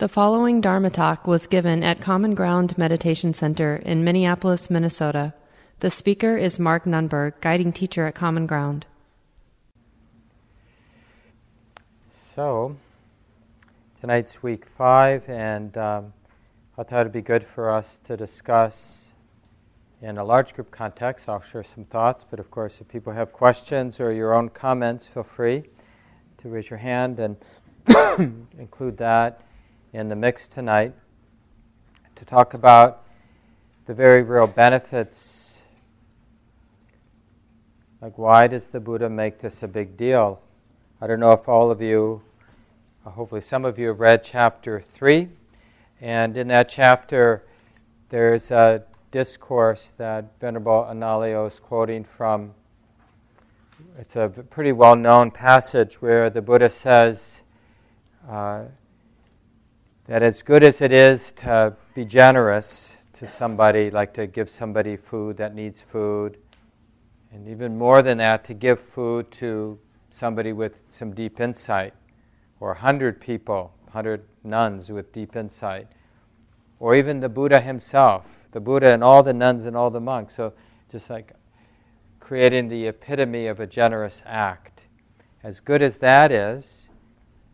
The following Dharma talk was given at Common Ground Meditation Center in Minneapolis, Minnesota. The speaker is Mark Nunberg, guiding teacher at Common Ground. So, tonight's week five, and um, I thought it'd be good for us to discuss in a large group context. I'll share some thoughts, but of course, if people have questions or your own comments, feel free to raise your hand and include that in the mix tonight to talk about the very real benefits. Like, why does the Buddha make this a big deal? I don't know if all of you, uh, hopefully some of you have read chapter 3, and in that chapter, there's a discourse that Venerable Analayo is quoting from. It's a pretty well known passage where the Buddha says uh, that as good as it is to be generous to somebody, like to give somebody food that needs food, and even more than that, to give food to somebody with some deep insight, or a hundred people, hundred nuns with deep insight, or even the Buddha himself the Buddha and all the nuns and all the monks. So just like creating the epitome of a generous act. As good as that is,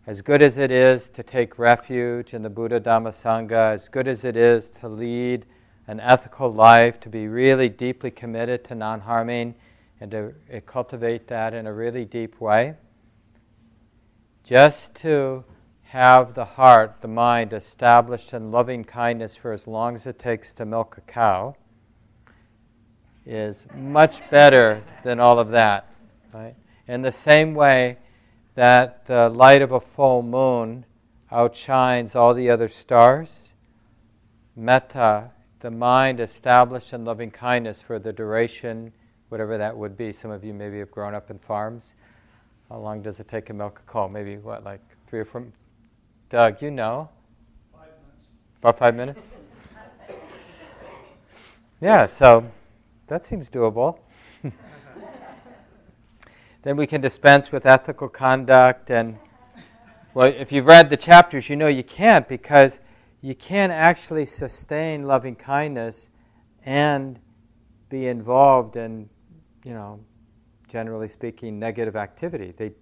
as good as it is to take refuge in the Buddha Dhamma Sangha, as good as it is to lead an ethical life, to be really deeply committed to non harming and to eh, cultivate that in a really deep way, just to have the heart, the mind established in loving kindness for as long as it takes to milk a cow is much better than all of that. Right? In the same way that the light of a full moon outshines all the other stars, metta, the mind established in loving kindness for the duration, whatever that would be. Some of you maybe have grown up in farms. How long does it take to milk a cow? Maybe what, like three or four, Doug, you know. Five minutes. About five minutes? yeah, so that seems doable. then we can dispense with ethical conduct and well if you've read the chapters you know you can't because you can't actually sustain loving kindness and be involved in you know generally speaking negative activity they,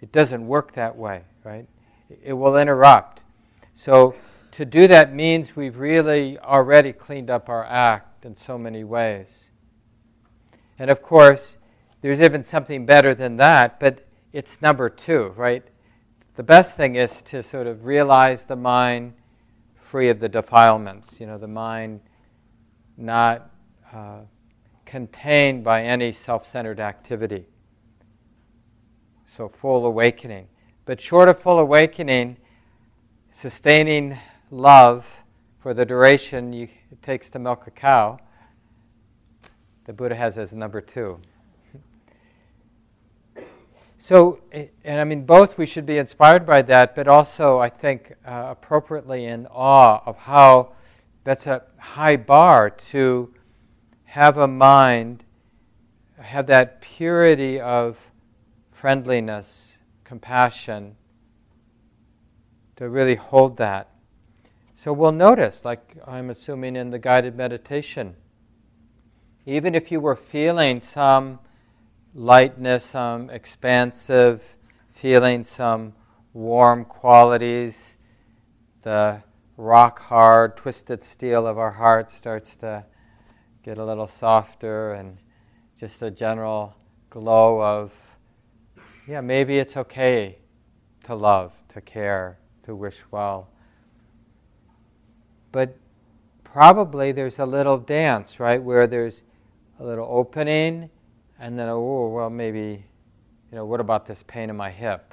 it doesn't work that way right it will interrupt. So to do that means we've really already cleaned up our act in so many ways. And of course, there's even something better than that, but it's number two, right? The best thing is to sort of realize the mind free of the defilements, you know, the mind not uh, contained by any self centered activity. So, full awakening. But short of full awakening, sustaining love for the duration you, it takes to milk a cow, the Buddha has as number two. So, and I mean, both we should be inspired by that, but also, I think, uh, appropriately in awe of how that's a high bar to have a mind, have that purity of friendliness compassion, to really hold that. So we'll notice, like I'm assuming in the guided meditation, even if you were feeling some lightness, some expansive feeling, some warm qualities, the rock hard, twisted steel of our heart starts to get a little softer, and just a general glow of yeah, maybe it's okay to love, to care, to wish well. But probably there's a little dance, right, where there's a little opening, and then, oh, well, maybe, you know, what about this pain in my hip?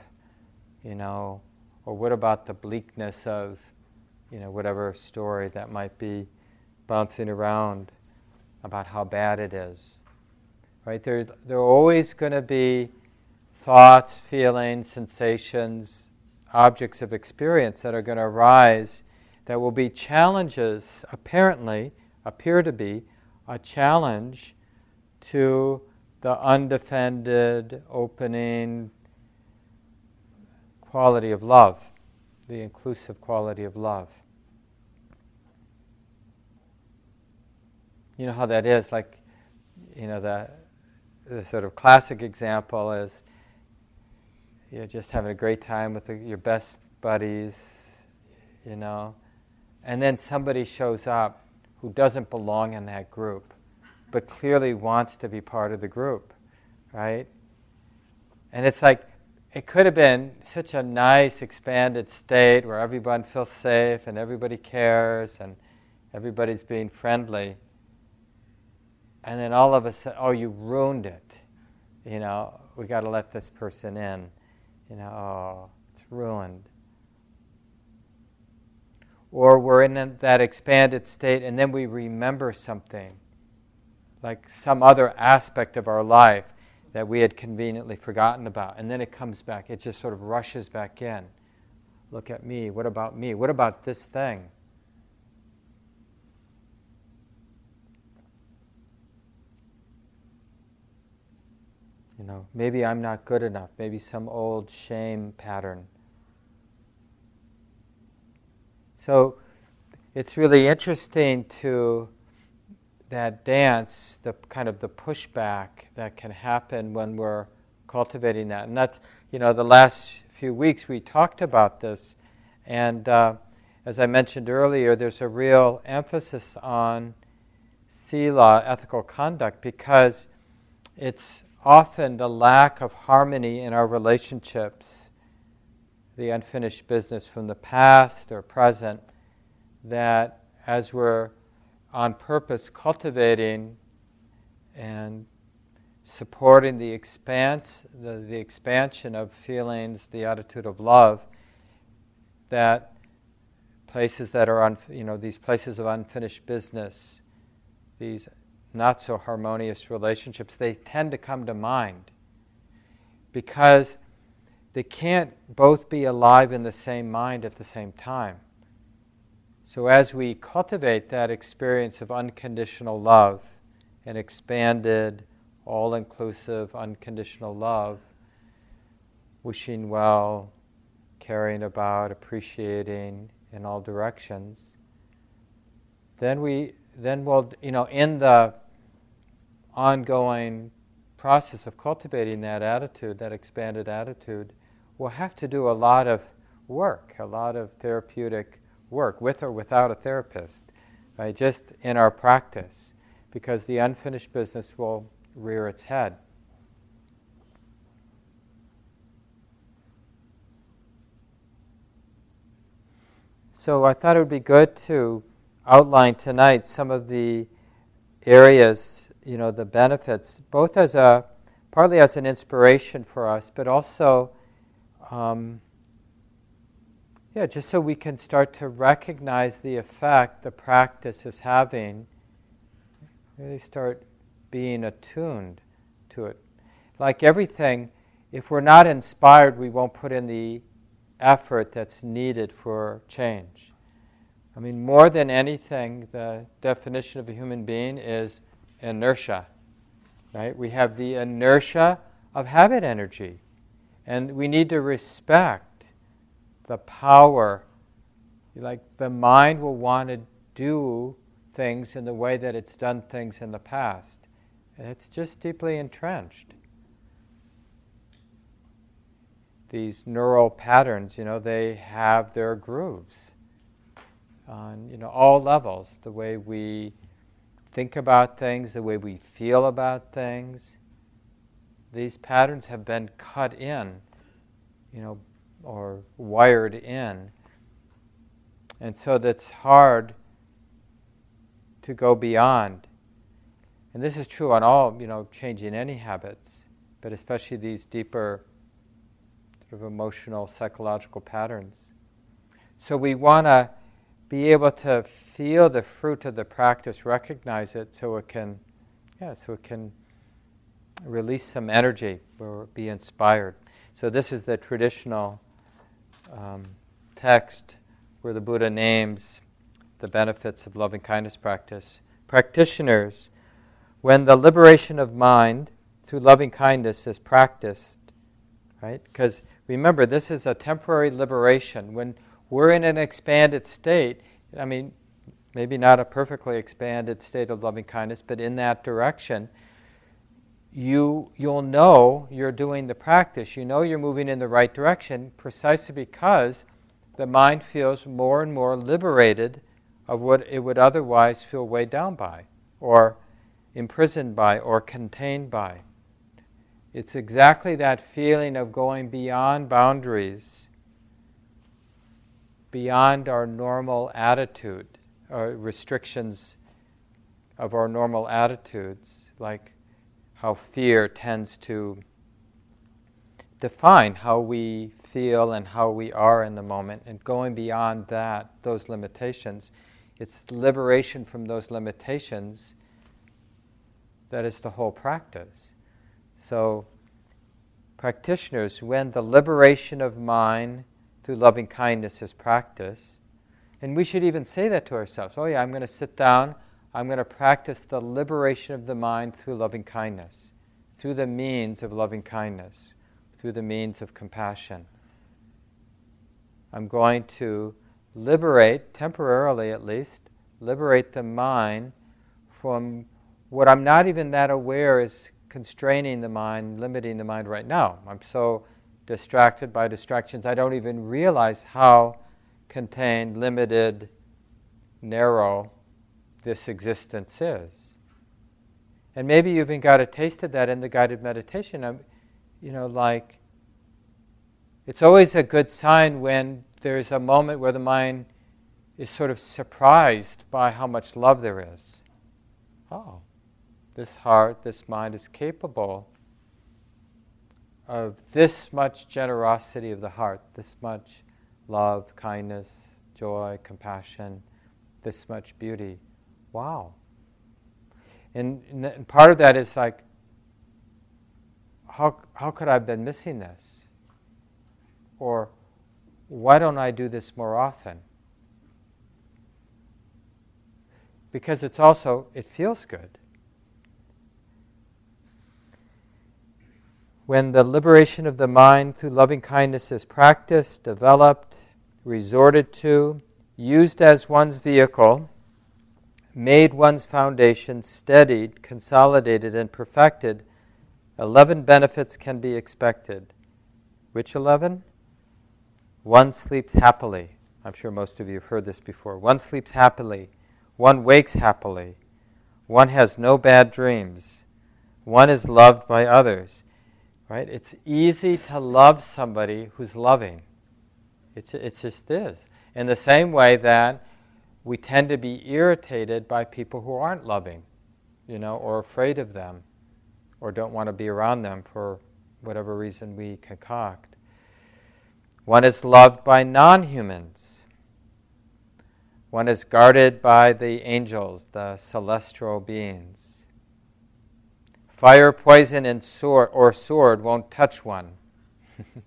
You know, or what about the bleakness of, you know, whatever story that might be bouncing around about how bad it is? Right? There, there are always going to be thoughts, feelings, sensations, objects of experience that are going to arise that will be challenges, apparently, appear to be a challenge to the undefended, opening quality of love. the inclusive quality of love. You know how that is, like, you know, the, the sort of classic example is you're just having a great time with the, your best buddies, you know, and then somebody shows up who doesn't belong in that group, but clearly wants to be part of the group, right? And it's like, it could have been such a nice, expanded state where everyone feels safe and everybody cares and everybody's being friendly. And then all of a sudden, oh, you ruined it. You know, we got to let this person in. You know, oh, it's ruined. Or we're in that expanded state and then we remember something, like some other aspect of our life that we had conveniently forgotten about. And then it comes back, it just sort of rushes back in. Look at me. What about me? What about this thing? You know, maybe I'm not good enough, maybe some old shame pattern. So it's really interesting to that dance, the kind of the pushback that can happen when we're cultivating that. And that's, you know, the last few weeks we talked about this. And uh, as I mentioned earlier, there's a real emphasis on sila, ethical conduct, because it's often the lack of harmony in our relationships, the unfinished business from the past or present, that as we're on purpose cultivating and supporting the expanse, the, the expansion of feelings, the attitude of love, that places that are on, you know, these places of unfinished business, these not so harmonious relationships, they tend to come to mind because they can't both be alive in the same mind at the same time. So, as we cultivate that experience of unconditional love and expanded, all inclusive, unconditional love, wishing well, caring about, appreciating in all directions, then we then we'll, you know, in the ongoing process of cultivating that attitude, that expanded attitude, we'll have to do a lot of work, a lot of therapeutic work, with or without a therapist, right? Just in our practice, because the unfinished business will rear its head. So I thought it would be good to outline tonight some of the areas, you know, the benefits, both as a partly as an inspiration for us, but also, um, yeah, just so we can start to recognize the effect the practice is having. Really start being attuned to it. Like everything, if we're not inspired, we won't put in the effort that's needed for change. I mean, more than anything, the definition of a human being is inertia, right? We have the inertia of habit energy, and we need to respect the power. Like the mind will want to do things in the way that it's done things in the past, and it's just deeply entrenched. These neural patterns, you know, they have their grooves on you know all levels the way we think about things the way we feel about things these patterns have been cut in you know or wired in. And so that's hard to go beyond. And this is true on all you know changing any habits but especially these deeper sort of emotional psychological patterns. So we want to be able to feel the fruit of the practice, recognize it, so it can, yeah, so it can release some energy or be inspired. So this is the traditional um, text where the Buddha names the benefits of loving kindness practice. Practitioners, when the liberation of mind through loving kindness is practiced, right? Because remember, this is a temporary liberation. When we're in an expanded state. I mean, maybe not a perfectly expanded state of loving kindness, but in that direction, you, you'll know you're doing the practice. You know you're moving in the right direction precisely because the mind feels more and more liberated of what it would otherwise feel weighed down by, or imprisoned by, or contained by. It's exactly that feeling of going beyond boundaries, beyond our normal attitude, or restrictions of our normal attitudes, like how fear tends to define how we feel and how we are in the moment, and going beyond that, those limitations. It's liberation from those limitations that is the whole practice. So, practitioners, when the liberation of mind through loving kindness is practiced, and we should even say that to ourselves oh, yeah, I'm going to sit down, I'm going to practice the liberation of the mind through loving kindness, through the means of loving kindness, through the means of compassion. I'm going to liberate, temporarily at least, liberate the mind from what I'm not even that aware is constraining the mind, limiting the mind right now. I'm so distracted by distractions, I don't even realize how contained, limited, narrow this existence is. And maybe you even got a taste of that in the guided meditation. I'm, you know, like, it's always a good sign when there's a moment where the mind is sort of surprised by how much love there is. Oh, this heart, this mind is capable of this much generosity of the heart, this much love, kindness, joy, compassion, this much beauty. Wow. And, and part of that is like, how, how could I have been missing this? Or why don't I do this more often? Because it's also, it feels good. when the liberation of the mind through loving kindness is practiced, developed, resorted to, used as one's vehicle, made one's foundation, steadied, consolidated, and perfected, 11 benefits can be expected. Which 11? One sleeps happily. I'm sure most of you have heard this before. One sleeps happily. One wakes happily. One has no bad dreams. One is loved by others. Right? It's easy to love somebody who's loving. It's, it just is. In the same way that we tend to be irritated by people who aren't loving, you know, or afraid of them, or don't want to be around them for whatever reason we concoct. One is loved by non humans. One is guarded by the angels, the celestial beings. Fire, poison, and sword or sword won't touch one.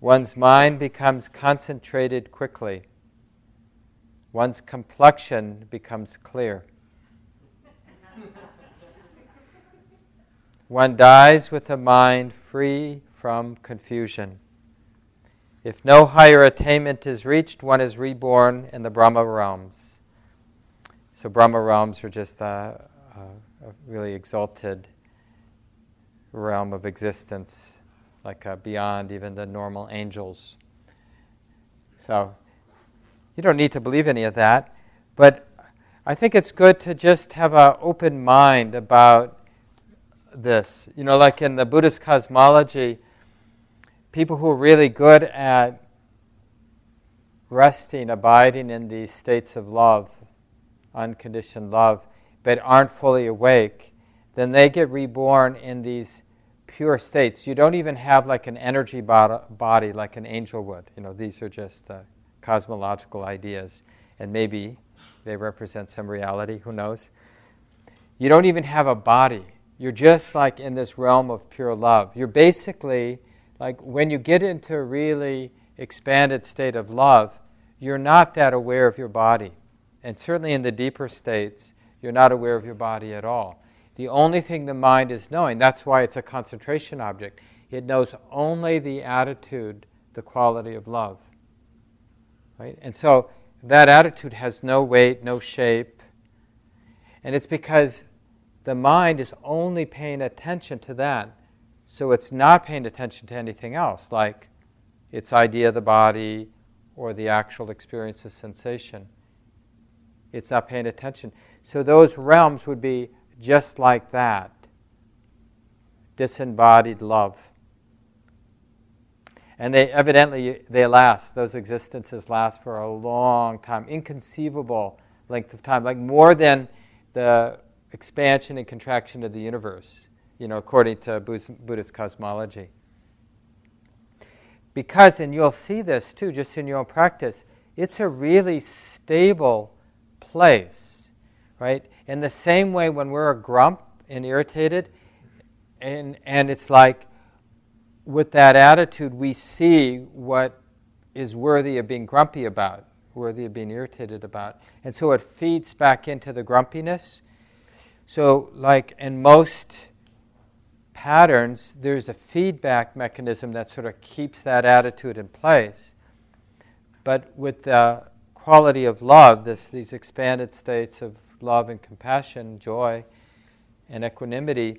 One's mind becomes concentrated quickly. One's complexion becomes clear. One dies with a mind free from confusion. If no higher attainment is reached, one is reborn in the Brahma realms. So, Brahma realms are just uh, a really exalted realm of existence, like uh, beyond even the normal angels. So you don't need to believe any of that, but I think it's good to just have an open mind about this. You know, like in the Buddhist cosmology, people who are really good at resting, abiding in these states of love, unconditioned love, but aren't fully awake, then they get reborn in these pure states. You don't even have like an energy body like an angel would. You know, these are just uh, cosmological ideas, and maybe they represent some reality. Who knows? You don't even have a body. You're just like in this realm of pure love. You're basically like when you get into a really expanded state of love, you're not that aware of your body. And certainly in the deeper states, you're not aware of your body at all. The only thing the mind is knowing, that's why it's a concentration object, it knows only the attitude, the quality of love. Right? And so that attitude has no weight, no shape. And it's because the mind is only paying attention to that. So it's not paying attention to anything else, like its idea of the body or the actual experience of sensation. It's not paying attention. So those realms would be just like that disembodied love. And they evidently they last. Those existences last for a long time, inconceivable length of time, like more than the expansion and contraction of the universe, you know, according to Buddhist cosmology. Because, and you'll see this too, just in your own practice, it's a really stable place, right? In the same way, when we're a grump and irritated, and, and it's like with that attitude, we see what is worthy of being grumpy about, worthy of being irritated about. And so it feeds back into the grumpiness. So, like in most patterns, there's a feedback mechanism that sort of keeps that attitude in place. But with the quality of love, this, these expanded states of love and compassion, joy, and equanimity,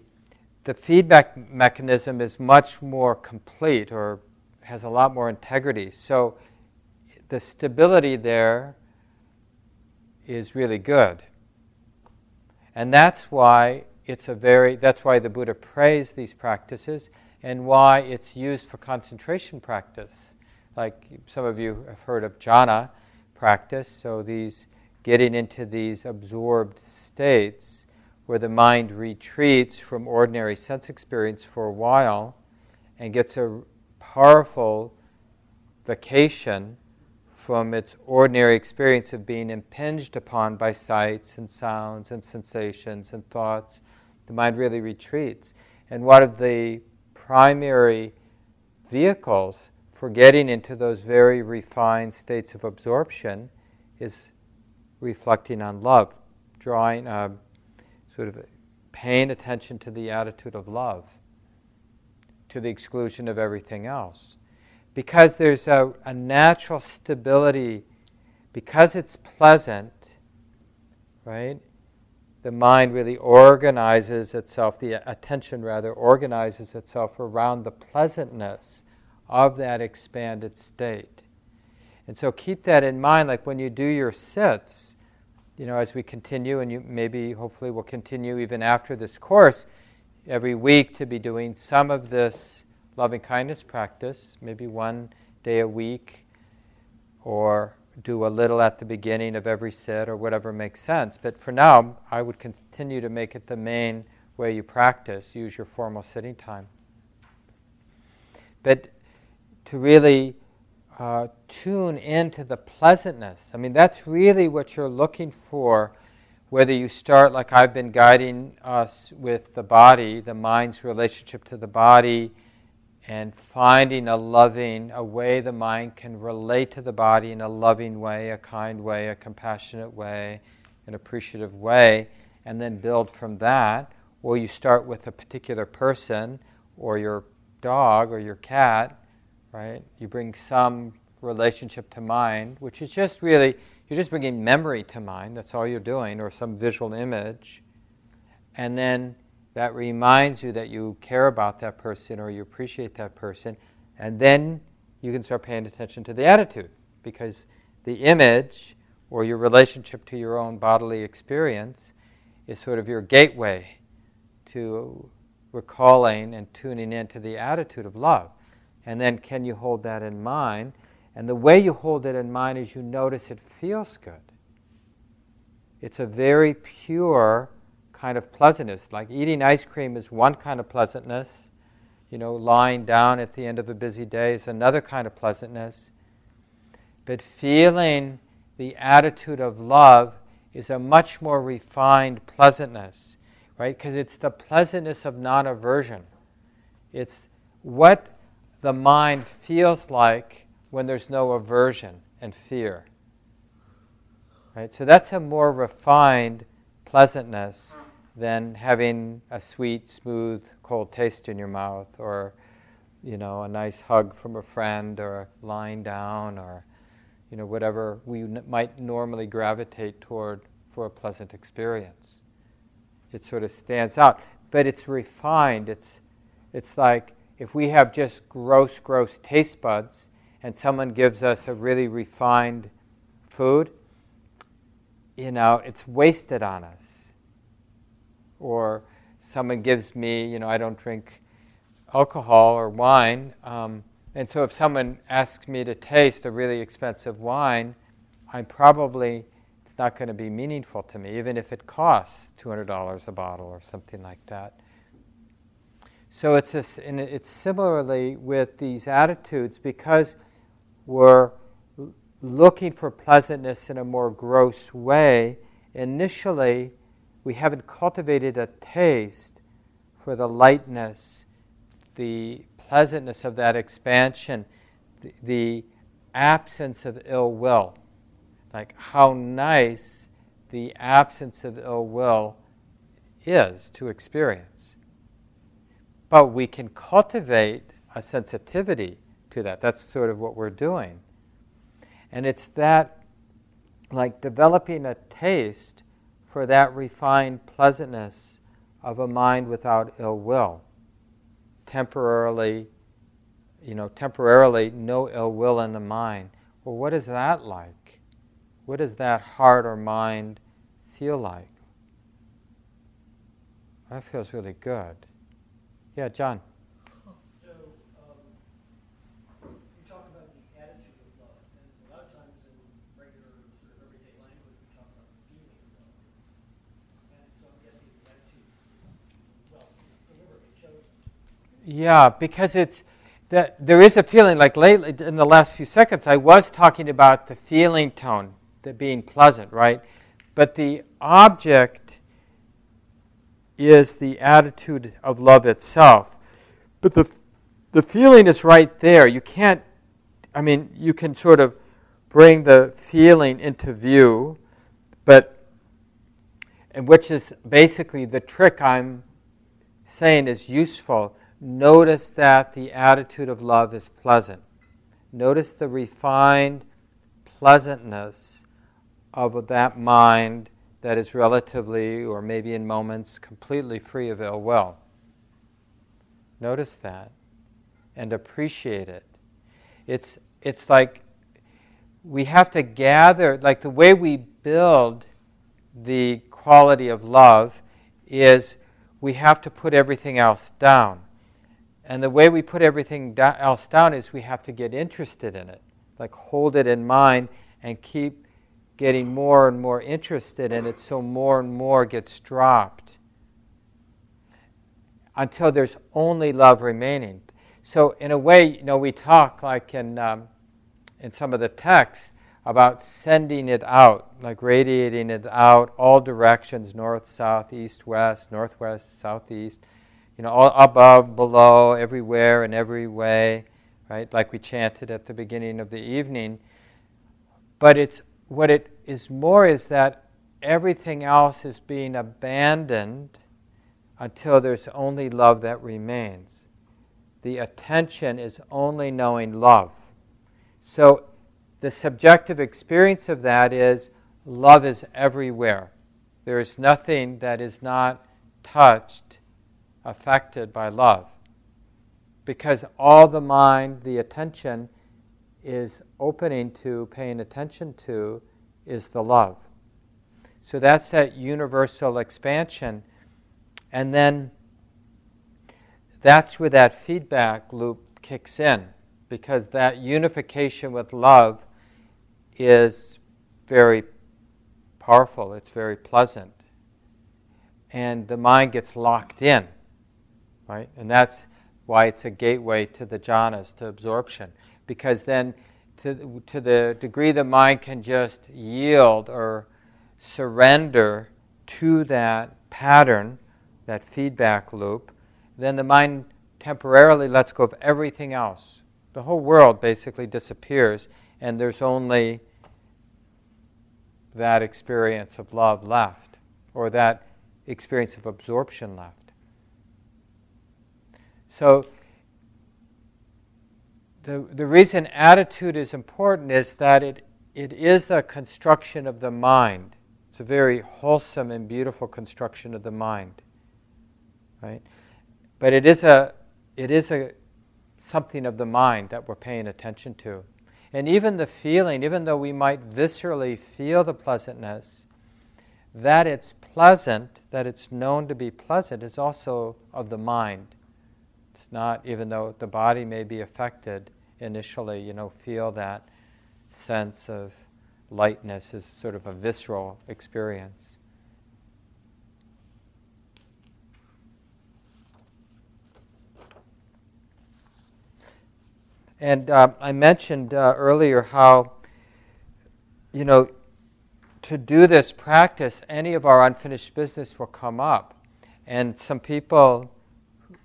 the feedback mechanism is much more complete or has a lot more integrity. So the stability there is really good. And that's why it's a very that's why the Buddha praised these practices and why it's used for concentration practice. Like some of you have heard of jhana practice, so these getting into these absorbed states where the mind retreats from ordinary sense experience for a while and gets a powerful vacation from its ordinary experience of being impinged upon by sights and sounds and sensations and thoughts. The mind really retreats. And one of the primary vehicles for getting into those very refined states of absorption is reflecting on love, drawing, uh, sort of paying attention to the attitude of love to the exclusion of everything else. Because there's a, a natural stability, because it's pleasant, right? The mind really organizes itself, the attention rather, organizes itself around the pleasantness of that expanded state. And so keep that in mind, like when you do your sits, you know, as we continue, and you maybe hopefully will continue even after this course, every week to be doing some of this loving kindness practice, maybe one day a week, or do a little at the beginning of every sit, or whatever makes sense. But for now, I would continue to make it the main way you practice. Use your formal sitting time. But to really uh, tune into the pleasantness. I mean, that's really what you're looking for. Whether you start, like I've been guiding us with the body, the mind's relationship to the body, and finding a loving, a way the mind can relate to the body in a loving way, a kind way, a compassionate way, an appreciative way, and then build from that. Or you start with a particular person, or your dog, or your cat, right? You bring some relationship to mind, which is just really, you're just bringing memory to mind, that's all you're doing, or some visual image. And then that reminds you that you care about that person or you appreciate that person. And then you can start paying attention to the attitude because the image or your relationship to your own bodily experience is sort of your gateway to recalling and tuning into the attitude of love. And then can you hold that in mind? And the way you hold it in mind is you notice it feels good. It's a very pure kind of pleasantness. Like eating ice cream is one kind of pleasantness. You know, lying down at the end of a busy day is another kind of pleasantness. But feeling the attitude of love is a much more refined pleasantness, right? Because it's the pleasantness of non aversion. It's what the mind feels like when there's no aversion and fear. Right? So that's a more refined pleasantness than having a sweet, smooth, cold taste in your mouth or you know, a nice hug from a friend or lying down or you know, whatever we n- might normally gravitate toward for a pleasant experience. It sort of stands out, but it's refined. It's, it's like if we have just gross, gross taste buds and someone gives us a really refined food, you know, it's wasted on us. Or someone gives me, you know, I don't drink alcohol or wine. Um, and so if someone asks me to taste a really expensive wine, I'm probably, it's not going to be meaningful to me, even if it costs $200 a bottle or something like that. So it's, a, it's similarly with these attitudes because we're looking for pleasantness in a more gross way. Initially, we haven't cultivated a taste for the lightness, the pleasantness of that expansion, the, the absence of ill will. Like how nice the absence of ill will is to experience. But we can cultivate a sensitivity to that. That's sort of what we're doing. And it's that, like developing a taste for that refined pleasantness of a mind without ill will. Temporarily, you know, temporarily no ill will in the mind. Well, what is that like? What does that heart or mind feel like? That feels really good. Yeah, John. Yeah, because it's that there is a feeling like lately in the last few seconds I was talking about the feeling tone, the being pleasant, right? But the object is the attitude of love itself. But the the feeling is right there. You can't I mean, you can sort of bring the feeling into view, but and which is basically the trick I'm saying is useful notice that the attitude of love is pleasant. Notice the refined pleasantness of that mind that is relatively, or maybe in moments, completely free of ill will. Notice that and appreciate it. It's, it's like we have to gather, like the way we build the quality of love is we have to put everything else down. And the way we put everything else down is we have to get interested in it, like hold it in mind and keep getting more and more interested in it so more and more gets dropped until there's only love remaining. So, in a way, you know, we talk like in, um, in some of the texts about sending it out, like radiating it out all directions north, south, east, west, northwest, southeast you know, all above, below, everywhere, in every way, right? Like we chanted at the beginning of the evening. But it's what it is more is that everything else is being abandoned until there's only love that remains. The attention is only knowing love. So the subjective experience of that is love is everywhere. There is nothing that is not touched affected by love. Because all the mind, the attention is opening to, paying attention to, is the love. So that's that universal expansion. And then that's where that feedback loop kicks in, because that unification with love is very powerful, it's very pleasant. And the mind gets locked in right? And that's why it's a gateway to the jhanas, to absorption. Because then, to, to the degree the mind can just yield or surrender to that pattern, that feedback loop, then the mind temporarily lets go of everything else. The whole world basically disappears, and there's only that experience of love left, or that experience of absorption left. So, the, the reason attitude is important is that it, it is a construction of the mind. It's a very wholesome and beautiful construction of the mind. Right? But it is a it is a something of the mind that we're paying attention to. And even the feeling, even though we might viscerally feel the pleasantness, that it's pleasant, that it's known to be pleasant, is also of the mind. Not, even though the body may be affected initially, you know, feel that sense of lightness is sort of a visceral experience. And uh, I mentioned uh, earlier how, you know, to do this practice, any of our unfinished business will come up. And some people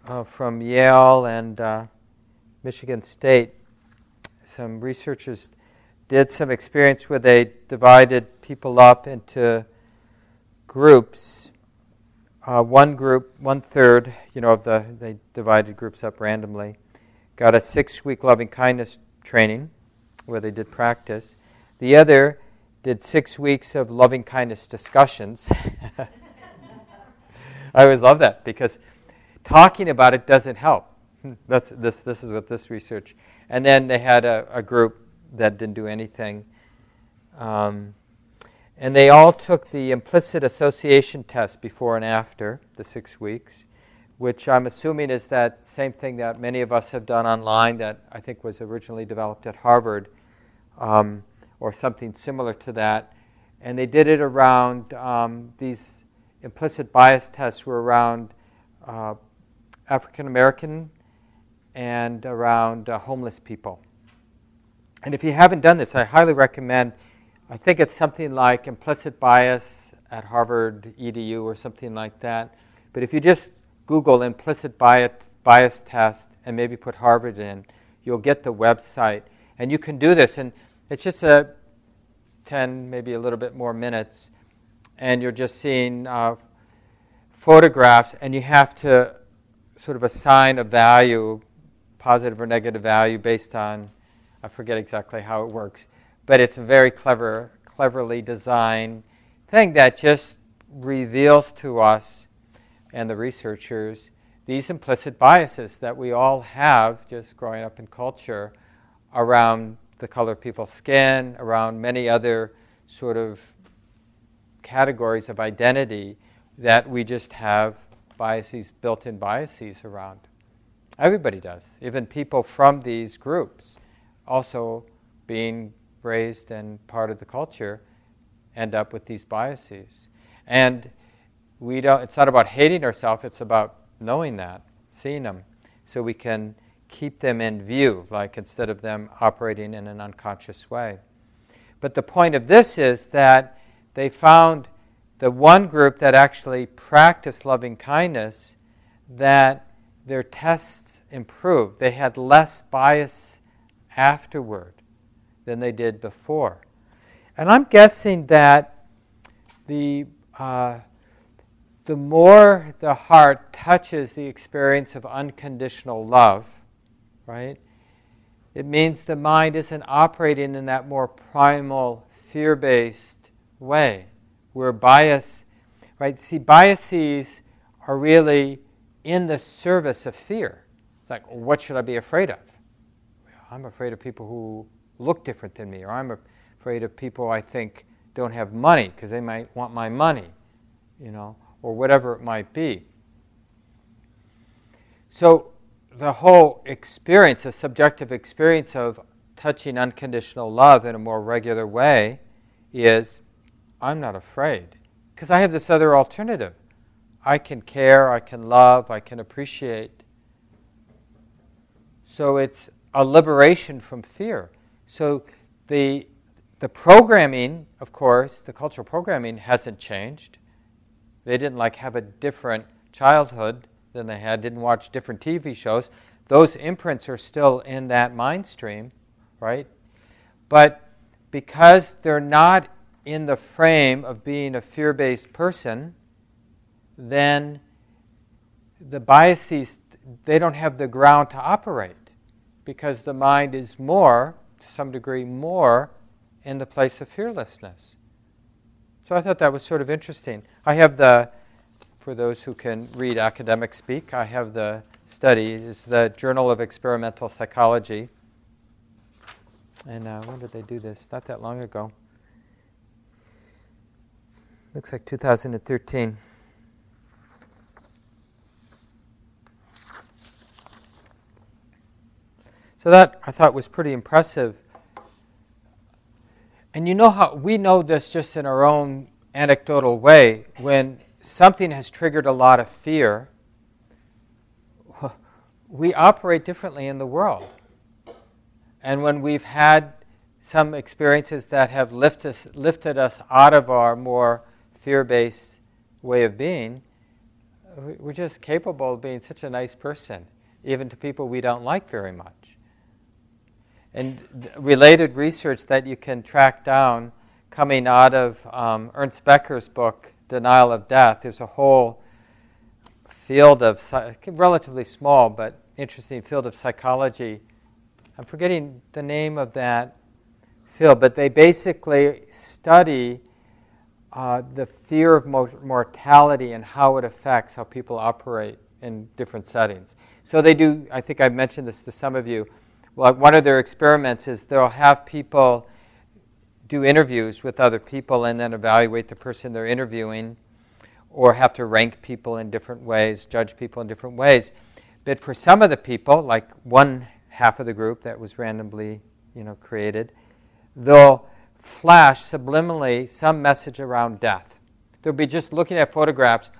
uh, from Yale and uh, Michigan State, some researchers did some experience where they divided people up into groups. Uh, one group, one third, you know, of the they divided groups up randomly got a six week loving kindness training where they did practice. The other did six weeks of loving kindness discussions. I always love that because talking about it doesn't help. That's, this, this is what this research. And then they had a, a group that didn't do anything. Um, and they all took the implicit association test before and after the six weeks which I'm assuming is that same thing that many of us have done online that I think was originally developed at Harvard um, or something similar to that. And they did it around um, these implicit bias tests were around uh, African American and around uh, homeless people. And if you haven't done this, I highly recommend. I think it's something like implicit bias at Harvard EDU or something like that. But if you just Google implicit bias, bias test and maybe put Harvard in, you'll get the website. And you can do this, and it's just a 10, maybe a little bit more minutes, and you're just seeing uh, photographs, and you have to sort of assign a value, positive or negative value, based on, I forget exactly how it works, but it's a very clever, cleverly designed thing that just reveals to us and the researchers these implicit biases that we all have just growing up in culture around the color of people's skin, around many other sort of categories of identity that we just have biases, built in biases around. Everybody does, even people from these groups, also being raised and part of the culture, end up with these biases. And we don't, it's not about hating ourselves, it's about knowing that, seeing them, so we can keep them in view, like instead of them operating in an unconscious way. But the point of this is that they found the one group that actually practiced loving kindness that their tests improved. They had less bias afterward than they did before. And I'm guessing that the uh, the more the heart touches the experience of unconditional love, right, it means the mind isn't operating in that more primal, fear based way where bias, right? See, biases are really in the service of fear. Like, what should I be afraid of? I'm afraid of people who look different than me, or I'm afraid of people I think don't have money because they might want my money, you know or whatever it might be. So, the whole experience, the subjective experience of touching unconditional love in a more regular way, is I'm not afraid. Because I have this other alternative. I can care, I can love, I can appreciate. So it's a liberation from fear. So the, the programming, of course, the cultural programming hasn't changed. They didn't like have a different childhood than they had, didn't watch different TV shows. Those imprints are still in that mind stream, right? But because they're not in the frame of being a fear based person, then the biases, they don't have the ground to operate because the mind is more, to some degree, more in the place of fearlessness. So I thought that was sort of interesting. I have the, for those who can read academic speak, I have the study, it's the Journal of Experimental Psychology. And uh, when did they do this? Not that long ago. Looks like 2013. So that I thought was pretty impressive. And you know how we know this just in our own anecdotal way. When something has triggered a lot of fear, we operate differently in the world. And when we've had some experiences that have lift us, lifted us out of our more fear based way of being, we're just capable of being such a nice person, even to people we don't like very much. And related research that you can track down coming out of um, Ernest Becker's book, Denial of Death, there's a whole field of, relatively small but interesting field of psychology. I'm forgetting the name of that field, but they basically study uh, the fear of mortality and how it affects how people operate in different settings. So they do, I think I've mentioned this to some of you, well, one of their experiments is they'll have people do interviews with other people and then evaluate the person they're interviewing or have to rank people in different ways, judge people in different ways. But for some of the people, like one half of the group that was randomly you know, created, they'll flash subliminally some message around death. They'll be just looking at photographs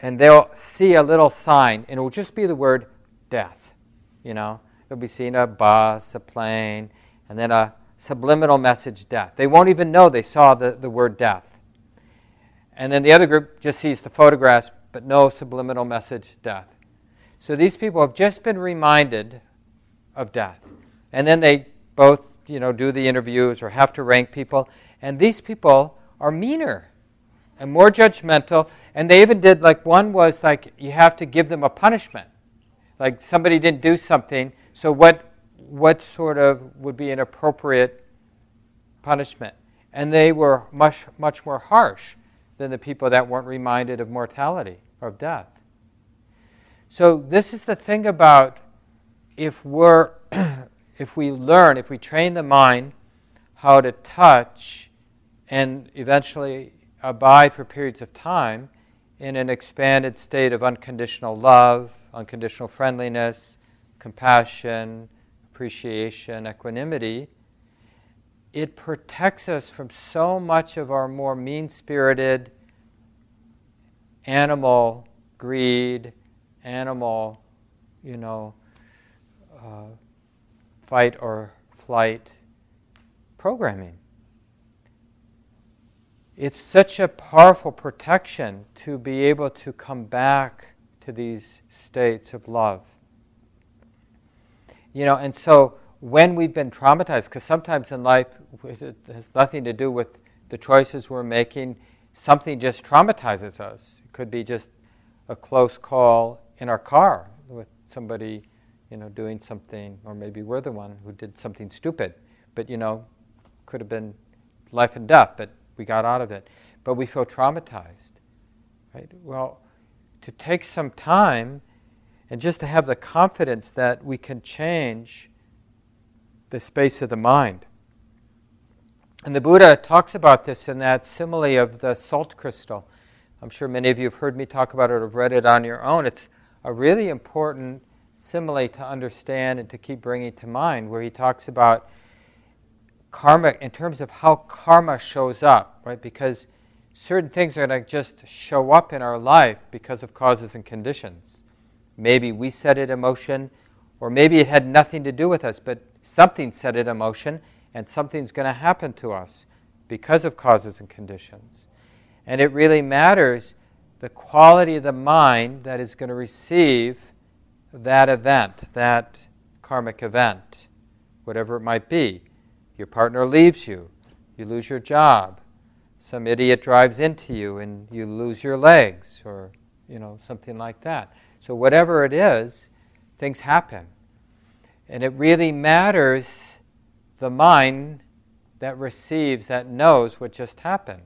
and they'll see a little sign and it will just be the word death, you know. They'll be seeing a bus, a plane, and then a subliminal message death. They won't even know they saw the, the word death. And then the other group just sees the photographs, but no subliminal message death. So these people have just been reminded of death. And then they both, you know, do the interviews or have to rank people. And these people are meaner and more judgmental. And they even did, like, one was like, you have to give them a punishment. Like, somebody didn't do something, so, what, what sort of would be an appropriate punishment? And they were much, much more harsh than the people that weren't reminded of mortality or of death. So, this is the thing about if we're if we learn, if we train the mind how to touch and eventually abide for periods of time in an expanded state of unconditional love, unconditional friendliness, compassion, appreciation, equanimity, it protects us from so much of our more mean spirited animal greed, animal, you know, uh, fight or flight programming. It's such a powerful protection to be able to come back to these states of love. You know, and so when we've been traumatized, because sometimes in life it has nothing to do with the choices we're making, something just traumatizes us. It could be just a close call in our car with somebody, you know, doing something, or maybe we're the one who did something stupid, but you know, could have been life and death, but we got out of it. But we feel traumatized, right? Well, to take some time and just to have the confidence that we can change the space of the mind. And the Buddha talks about this in that simile of the salt crystal. I'm sure many of you have heard me talk about it or have read it on your own. It's a really important simile to understand and to keep bringing to mind, where he talks about karma in terms of how karma shows up, right? Because certain things are going to just show up in our life because of causes and conditions. Maybe we set it in motion, or maybe it had nothing to do with us, but something set it in motion, and something's going to happen to us because of causes and conditions. And it really matters the quality of the mind that is going to receive that event, that karmic event, whatever it might be. Your partner leaves you, you lose your job, some idiot drives into you and you lose your legs, or you know, something like that. So, whatever it is, things happen. And it really matters the mind that receives, that knows what just happened.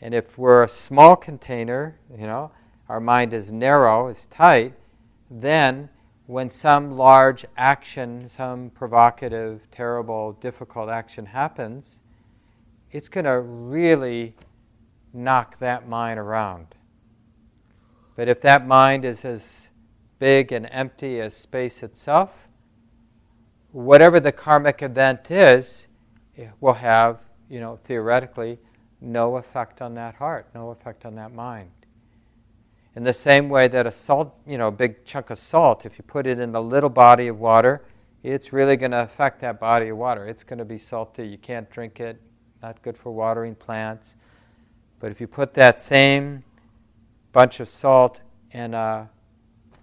And if we're a small container, you know, our mind is narrow, is tight, then when some large action, some provocative, terrible, difficult action happens, it's going to really knock that mind around. But if that mind is as big and empty as space itself, whatever the karmic event is, it will have, you know, theoretically, no effect on that heart, no effect on that mind. In the same way that a salt, you know, a big chunk of salt, if you put it in a little body of water, it's really going to affect that body of water. It's going to be salty. You can't drink it. Not good for watering plants. But if you put that same bunch of salt in a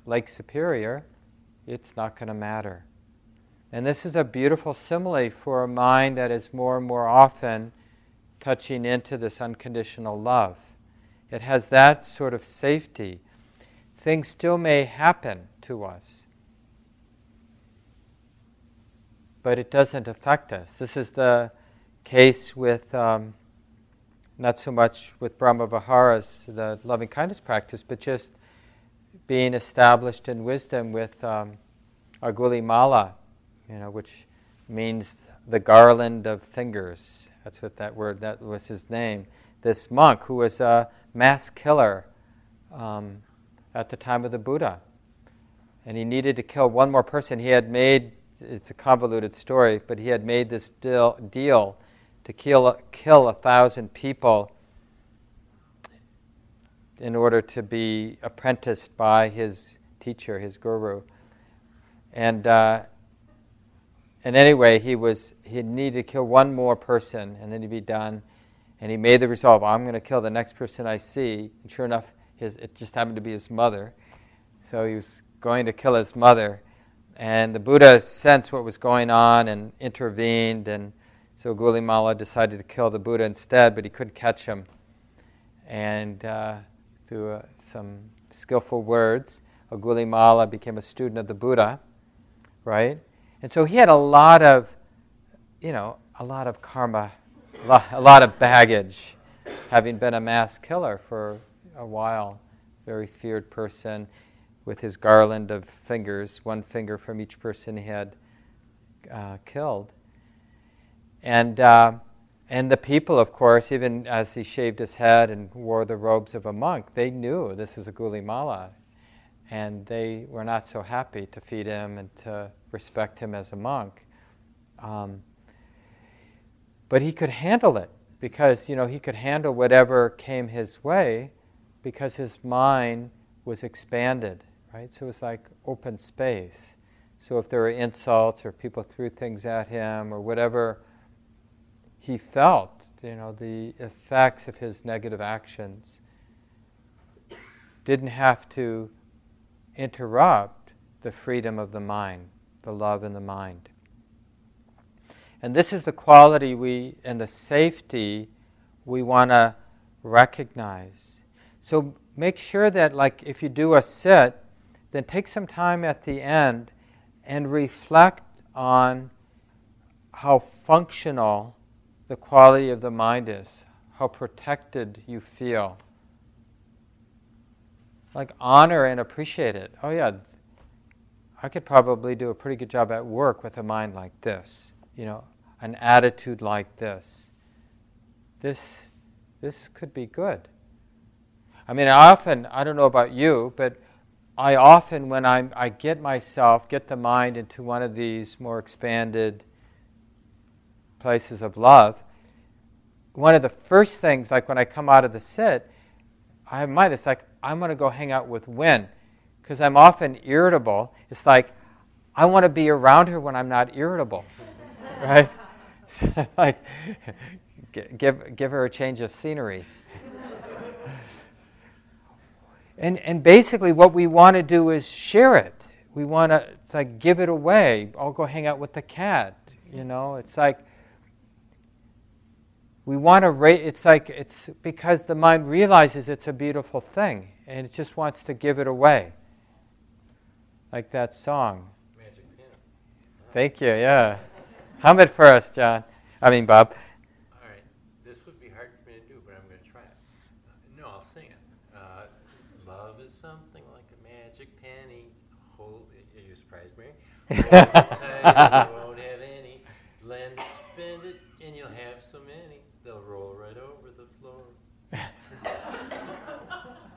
Lake Superior, it's not going to matter. And this is a beautiful simile for a mind that is more and more often touching into this unconditional love. It has that sort of safety. Things still may happen to us, but it doesn't affect us. This is the case with um, not so much with Brahma Viharas, the loving kindness practice, but just being established in wisdom with um, Angulimala, you know, which means the garland of fingers. That's what that word, that was his name. This monk who was a mass killer um, at the time of the Buddha. And he needed to kill one more person. He had made, it's a convoluted story, but he had made this deal, deal to kill, kill a thousand people in order to be apprenticed by his teacher, his guru. And, uh, and anyway, he was he needed to kill one more person, and then he'd be done. And he made the resolve: I'm going to kill the next person I see. And sure enough, his it just happened to be his mother. So he was going to kill his mother, and the Buddha sensed what was going on and intervened. And so Gulimala decided to kill the Buddha instead, but he couldn't catch him. And uh, through uh, some skillful words, Angulimala became a student of the Buddha, right? And so he had a lot of, you know, a lot of karma, a lot of baggage, having been a mass killer for a while, very feared person with his garland of fingers, one finger from each person he had uh, killed. And, uh, and the people, of course, even as he shaved his head and wore the robes of a monk, they knew this was Angulimala. And they were not so happy to feed him and to respect him as a monk. Um, but he could handle it because, you know, he could handle whatever came his way because his mind was expanded, right? So it was like open space. So if there were insults or people threw things at him or whatever he felt, you know, the effects of his negative actions didn't have to interrupt the freedom of the mind the love in the mind. And this is the quality we and the safety we want to recognize. So make sure that, like, if you do a sit, then take some time at the end and reflect on how functional the quality of the mind is, how protected you feel. Like, honor and appreciate it. Oh, yeah, I could probably do a pretty good job at work with a mind like this, you know, an attitude like this. This, this could be good. I mean, I often, I don't know about you, but I often, when I'm, I get myself, get the mind into one of these more expanded places of love, one of the first things, like when I come out of the sit, I have mind, it's like, I'm going to go hang out with Win because I'm often irritable. It's like, I want to be around her when I'm not irritable, right? like, give, give her a change of scenery. and, and basically, what we want to do is share it. We want to like give it away. I'll go hang out with the cat. You know, it's like we want to rate. It's like it's because the mind realizes it's a beautiful thing, and it just wants to give it away like that song. Magic Pen. Thank you, yeah. Hum it first, John. I mean, Bob. All right. This would be hard for me to do, but I'm going to try it. Uh, no, I'll sing it. Uh, love is something like a magic penny. Hold, are you surprised, Mary? Hold tight, you won't have any. Lend spend it, and you'll have so many. They'll roll right over the floor.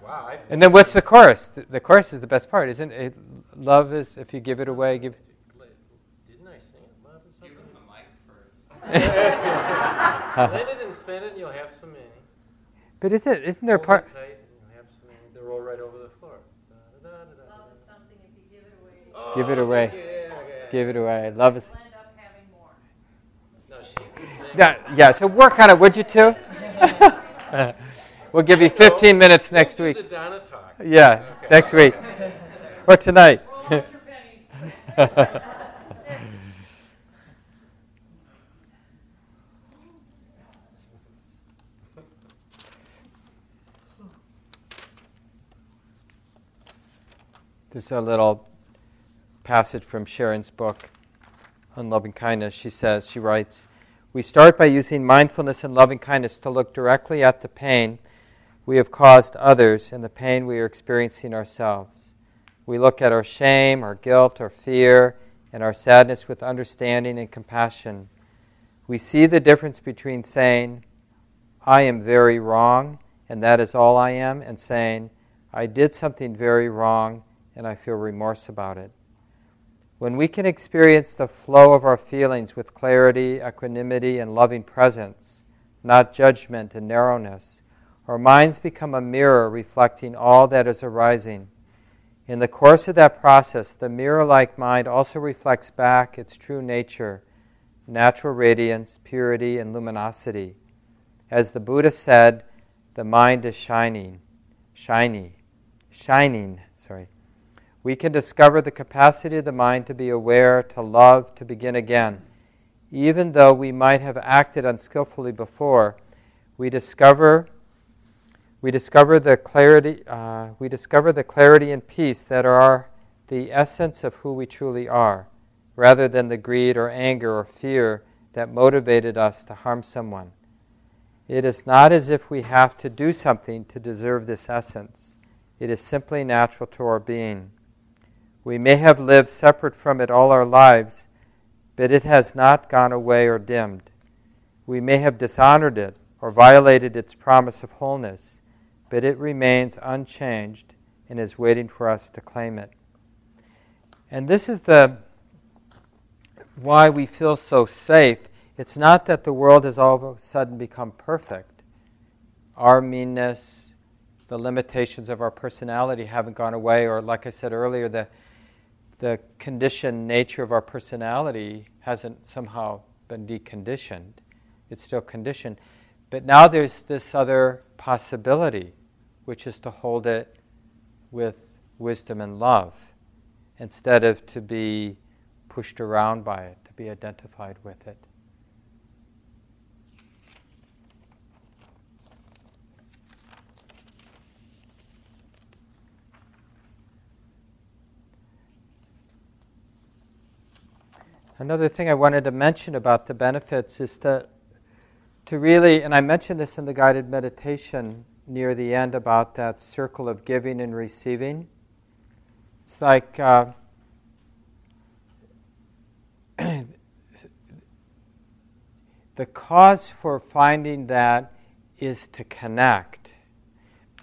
wow. I've and then what's the chorus? The, the, chorus is the best part, isn't it? Love is if you give it away, give. It first. Lend it and spend it, and you'll have so many. But is it? Isn't there a Hold part? it tight, and you'll have so many. They'll roll right over the floor. Da, da, da, da, da. Love is something if you give it away, Oh, Give it away. Yeah, yeah. Give it away. Love is. you'll end up. No, she's the singer. Yeah, yeah. So work on it, would you two? we'll give you 15 minutes next week. do the dana talk. Yeah, Okay. next week or tonight. Roll out your pennies. This is a little passage from Sharon's book on loving kindness. She says, she writes, We start by using mindfulness and loving kindness to look directly at the pain we have caused others and the pain we are experiencing ourselves. We look at our shame, our guilt, our fear, and our sadness with understanding and compassion. We see the difference between saying, I am very wrong, and that is all I am, and saying, I did something very wrong, and I feel remorse about it. When we can experience the flow of our feelings with clarity, equanimity, and loving presence, not judgment and narrowness, our minds become a mirror reflecting all that is arising. In the course of that process, the mirror like mind also reflects back its true nature, natural radiance, purity, and luminosity. As the Buddha said, the mind is shining, shiny, shining, sorry. We can discover the capacity of the mind to be aware, to love, to begin again. Even though we might have acted unskillfully before, we discover we discover the clarity uh, we discover the clarity and peace that are the essence of who we truly are, rather than the greed or anger or fear that motivated us to harm someone. It is not as if we have to do something to deserve this essence. It is simply natural to our being. We may have lived separate from it all our lives, but it has not gone away or dimmed. We may have dishonored it or violated its promise of wholeness, but it remains unchanged and is waiting for us to claim it. And this is the why we feel so safe. It's not that the world has all of a sudden become perfect. Our meanness, the limitations of our personality haven't gone away, or like I said earlier, the the conditioned nature of our personality hasn't somehow been deconditioned. It's still conditioned. But now there's this other possibility, which is to hold it with wisdom and love instead of to be pushed around by it, to be identified with it. Another thing I wanted to mention about the benefits is that to really, and I mentioned this in the guided meditation near the end about that circle of giving and receiving. It's like uh, the cause for finding that is to connect.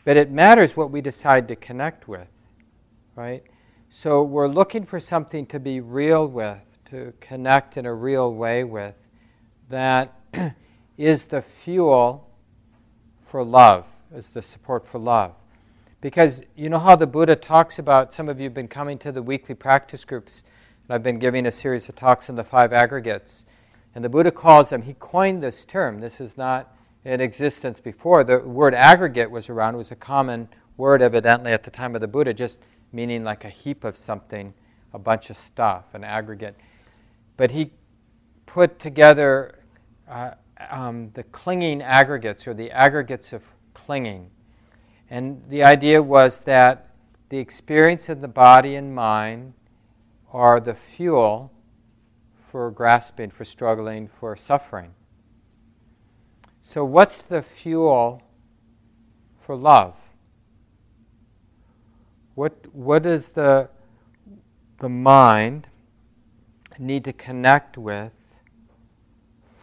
But it matters what we decide to connect with, right? So we're looking for something to be real with, to connect in a real way with, that is the fuel for love, is the support for love. Because you know how the Buddha talks about, some of you have been coming to the weekly practice groups, and I've been giving a series of talks on the five aggregates. And the Buddha calls them, he coined this term. This is not in existence before. The word aggregate was around, it was a common word evidently at the time of the Buddha, just meaning like a heap of something, a bunch of stuff, an aggregate. But he put together uh, um, the clinging aggregates, or the aggregates of clinging. And the idea was that the experience of the body and mind are the fuel for grasping, for struggling, for suffering. So, what's the fuel for love? What, what does the, the mind need to connect with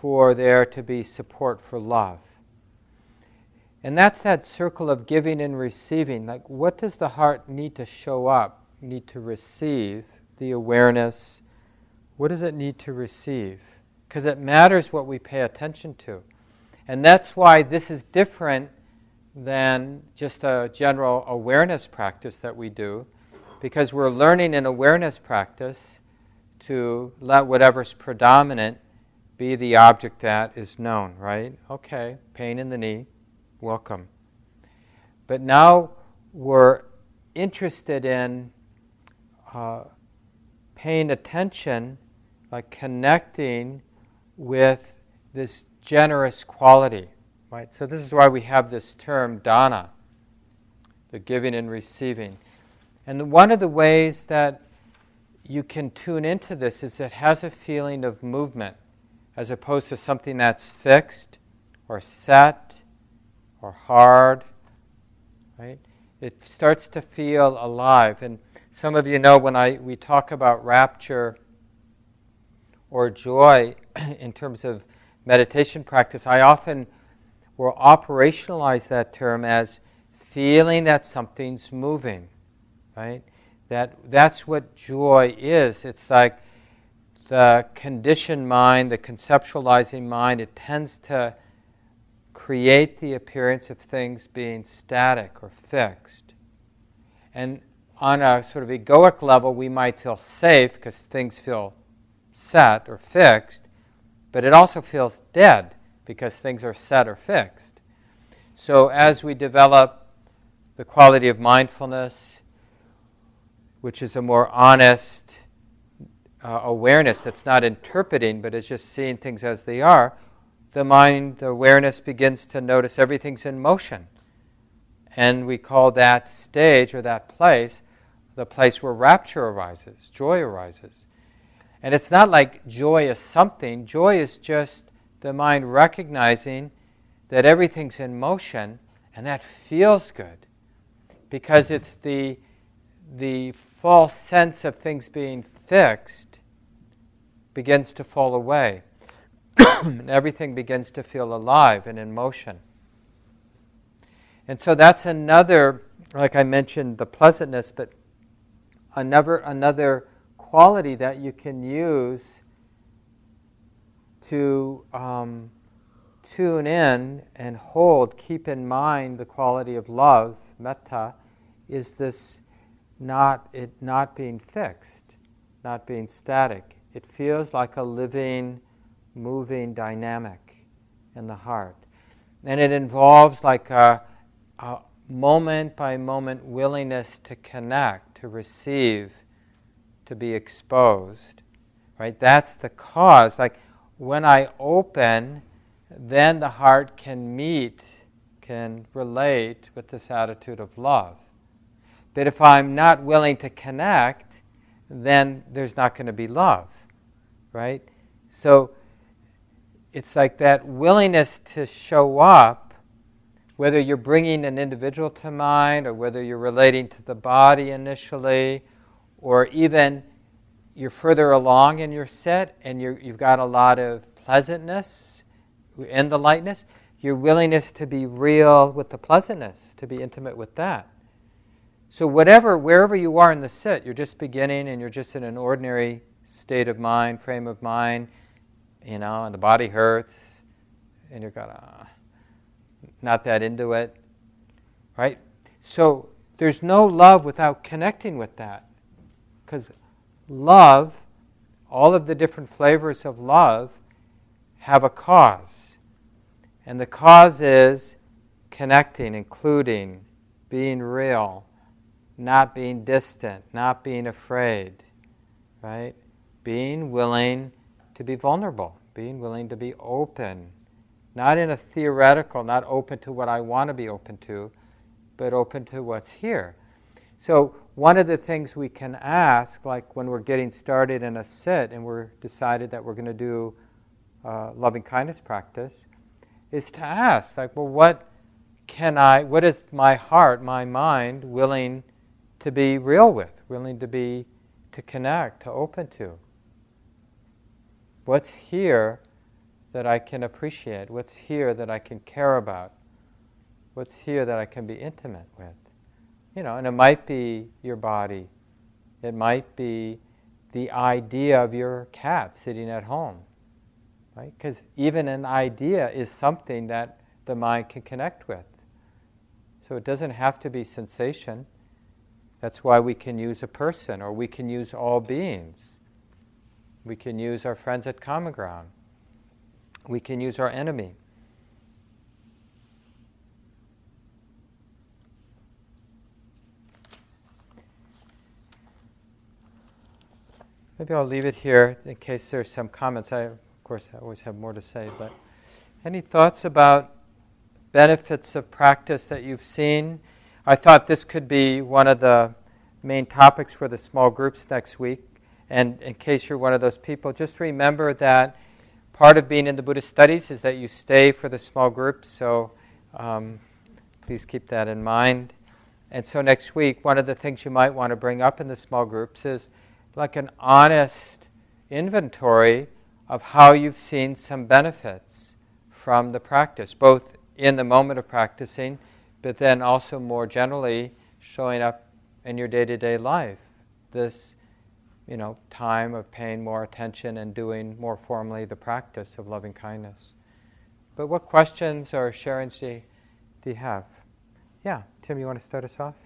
for there to be support for love? And that's that circle of giving and receiving. Like, what does the heart need to show up, need to receive? The awareness. What does it need to receive? Because it matters what we pay attention to. And that's why this is different than just a general awareness practice that we do, because we're learning in awareness practice to let whatever's predominant be the object that is known, right? Okay, pain in the knee, welcome. But now we're interested in uh, paying attention, like connecting with this generous quality Right? So this is why we have this term dana, the giving and receiving. And one of the ways that you can tune into this is it has a feeling of movement as opposed to something that's fixed or set or hard. Right? It starts to feel alive. And some of you know when I we talk about rapture or joy in terms of meditation practice, I often we'll operationalize that term as feeling that something's moving, right? That that's what joy is. It's like the conditioned mind, the conceptualizing mind, it tends to create the appearance of things being static or fixed. And on a sort of egoic level, we might feel safe because things feel set or fixed, but it also feels dead because things are set or fixed. So, as we develop the quality of mindfulness, which is a more honest uh, awareness that's not interpreting but is just seeing things as they are, the mind, the awareness begins to notice everything's in motion. And we call that stage or that place the place where rapture arises, joy arises. And it's not like joy is something, joy is just the mind recognizing that everything's in motion, and that feels good because it's the, the false sense of things being fixed begins to fall away. and everything begins to feel alive and in motion. And so that's another, like I mentioned, the pleasantness, but another, another quality that you can use to um, tune in and hold, keep in mind the quality of love, metta, is this not it not being fixed, not being static. It feels like a living, moving dynamic in the heart. And it involves like a, a moment by moment willingness to connect, to receive, to be exposed. Right? That's the cause. Like when I open, then the heart can meet, can relate with this attitude of love. But if I'm not willing to connect, then there's not going to be love, right? So it's like that willingness to show up, whether you're bringing an individual to mind or whether you're relating to the body initially, or even you're further along in your set and you have got a lot of pleasantness in the lightness, your willingness to be real with the pleasantness, to be intimate with that. So, whatever, wherever you are in the sit, you're just beginning and you're just in an ordinary state of mind, frame of mind, you know, and the body hurts, and you're kind of not that into it, right? So, there's no love without connecting with that. Because love, all of the different flavors of love, have a cause. And the cause is connecting, including, being real, not being distant, not being afraid, right? Being willing to be vulnerable, being willing to be open, not in a theoretical, not open to what I want to be open to, but open to what's here. So one of the things we can ask, like when we're getting started in a sit and we're decided that we're going to do uh, loving kindness practice, is to ask, like, well, what can I, what is my heart, my mind willing to be real with, willing to be, to connect, to open to? What's here that I can appreciate? What's here that I can care about? What's here that I can be intimate with? You know, and it might be your body. It might be the idea of your cat sitting at home. Right? Because even an idea is something that the mind can connect with. So it doesn't have to be sensation. That's why we can use a person or we can use all beings. We can use our friends at common ground. We can use our enemy. Maybe I'll leave it here in case there's some comments. I, of course, I always have more to say, but any thoughts about benefits of practice that you've seen? I thought this could be one of the main topics for the small groups next week. And in case you're one of those people, just remember that part of being in the Buddhist studies is that you stay for the small groups. So um, please keep that in mind. And so next week, one of the things you might want to bring up in the small groups is like an honest inventory of how you've seen some benefits from the practice, both in the moment of practicing, but then also more generally showing up in your day to day life. This, you know, time of paying more attention and doing more formally the practice of loving kindness. But what questions or sharings do you, do you have? Yeah, Tim, you want to start us off?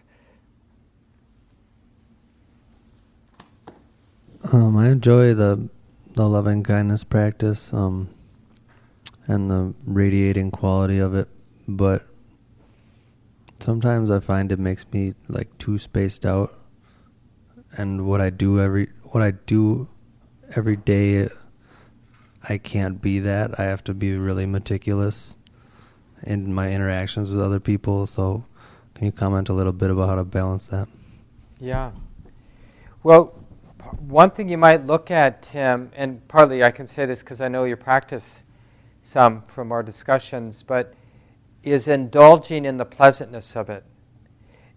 Um, I enjoy the the loving kindness practice um, and the radiating quality of it, but sometimes I find it makes me like too spaced out, and what I do every what I do every day, I can't be that. I have to be really meticulous in my interactions with other people. So, can you comment a little bit about how to balance that? Yeah. Well, one thing you might look at, Tim, and partly I can say this because I know you practice some from our discussions, but is indulging in the pleasantness of it.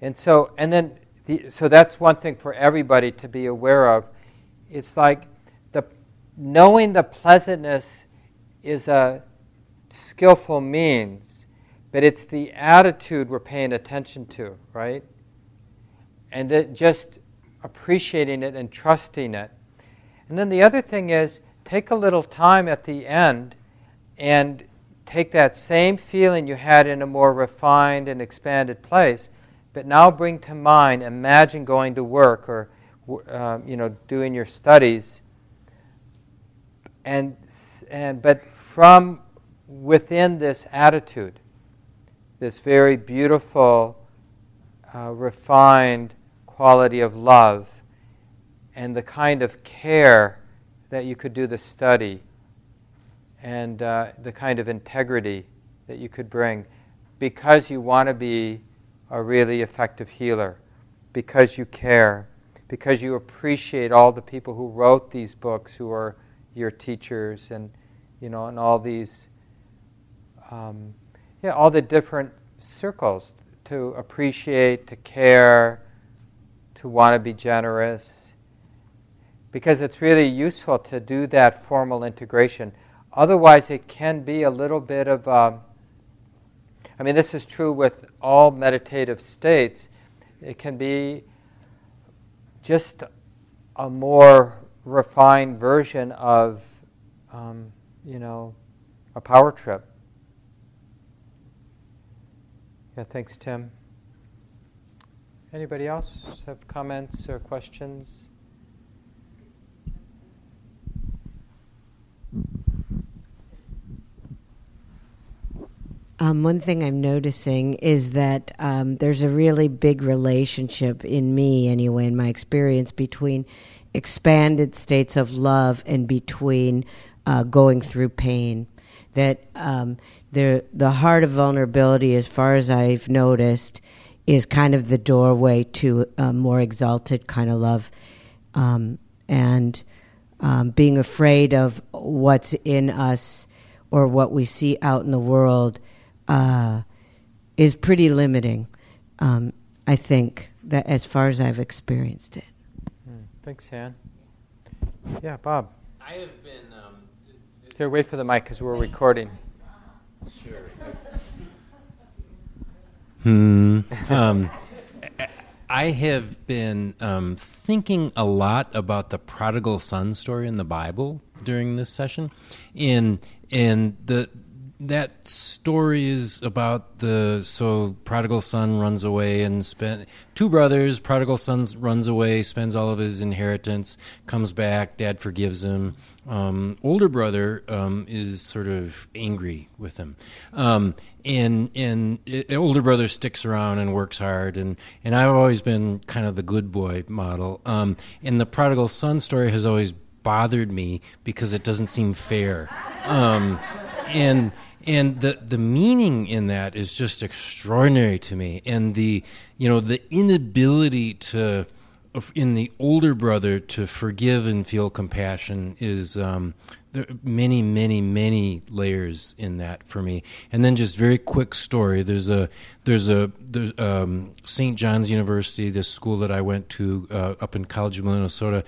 And so, and then, the, so that's one thing for everybody to be aware of. It's like the knowing the pleasantness is a skillful means, but it's the attitude we're paying attention to, right? And it just appreciating it and trusting it. And then the other thing is take a little time at the end and take that same feeling you had in a more refined and expanded place, but now bring to mind, imagine going to work or uh, you know doing your studies, and and but from within this attitude, this very beautiful, uh, refined quality of love and the kind of care that you could do the study and uh, the kind of integrity that you could bring because you want to be a really effective healer, because you care, because you appreciate all the people who wrote these books, who are your teachers, and you know, and all these, um, yeah, all the different circles to appreciate, to care, to want to be generous, because it's really useful to do that formal integration. Otherwise, it can be a little bit of, um, I mean, this is true with all meditative states. It can be just a more refined version of, um, you know, a power trip. Yeah, thanks, Tim. Anybody else have comments or questions? Um, one thing I'm noticing is that um, there's a really big relationship in me, anyway, in my experience, between expanded states of love and between uh, going through pain. That um, the the heart of vulnerability, as far as I've noticed, is kind of the doorway to a more exalted kind of love. Um, and um, being afraid of what's in us or what we see out in the world uh, is pretty limiting. Um, I think that as far as I've experienced it. Mm, thanks, Ann. Yeah, Bob. I have been. Um, Here, wait for the mic because we're recording. Sure. Hmm. Um, I have been um, thinking a lot about the prodigal son story in the Bible during this session, in and the that story is about the so prodigal son runs away and spend two brothers prodigal son runs away spends all of his inheritance comes back dad forgives him. Um, older brother um, is sort of angry with him. Um, and and it, older brother sticks around and works hard and and I've always been kind of the good boy model. Um, and the prodigal son story has always bothered me because it doesn't seem fair. Um, and and the the meaning in that is just extraordinary to me. And the you know the inability to in the older brother to forgive and feel compassion is um, there are many many many layers in that for me. And then just very quick story. There's a there's a there's um, st john's university this school that i went to uh, up in college minnesota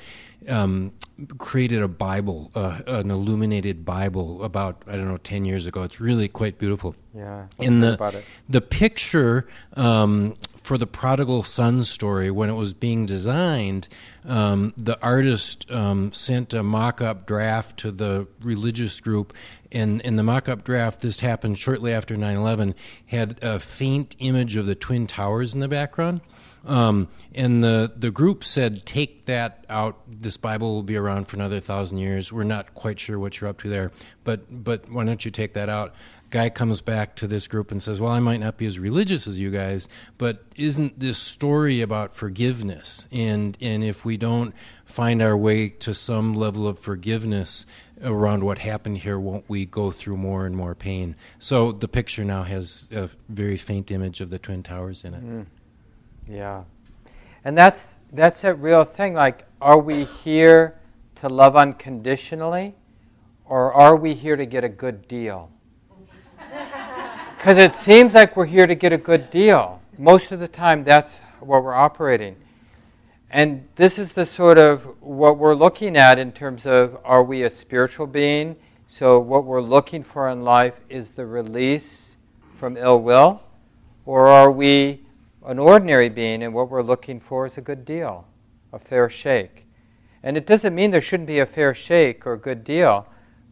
um, created a Bible, uh, an illuminated Bible, about I don't know ten years ago. It's really quite beautiful. Yeah, in the the picture um, for the prodigal son story, when it was being designed, um, the artist um, sent a mock-up draft to the religious group. And in the mock-up draft, this happened shortly after 9/11, had a faint image of the twin towers in the background. Um, and the, the group said, take that out. This Bible will be around for another thousand years. We're not quite sure what you're up to there, but, but why don't you take that out? Guy comes back to this group and says, Well, I might not be as religious as you guys, but isn't this story about forgiveness? And, and if we don't find our way to some level of forgiveness, around what happened here, won't we go through more and more pain? So the picture now has a very faint image of the Twin Towers in it. Mm. Yeah. And that's that's a real thing. Like, are we here to love unconditionally, or are we here to get a good deal? Because it seems like we're here to get a good deal. Most of the time, that's what we're operating. And this is the sort of what we're looking at in terms of are we a spiritual being? So, what we're looking for in life is the release from ill will, or are we an ordinary being, and what we're looking for is a good deal, a fair shake. And it doesn't mean there shouldn't be a fair shake or a good deal,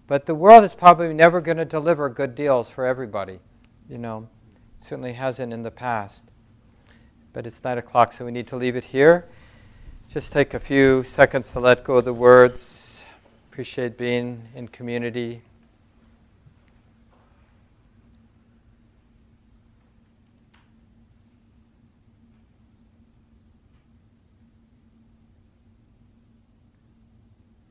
but the world is probably never going to deliver good deals for everybody. You know, certainly hasn't in the past. But it's nine o'clock, so we need to leave it here. Just take a few seconds to let go of the words. Appreciate being in community.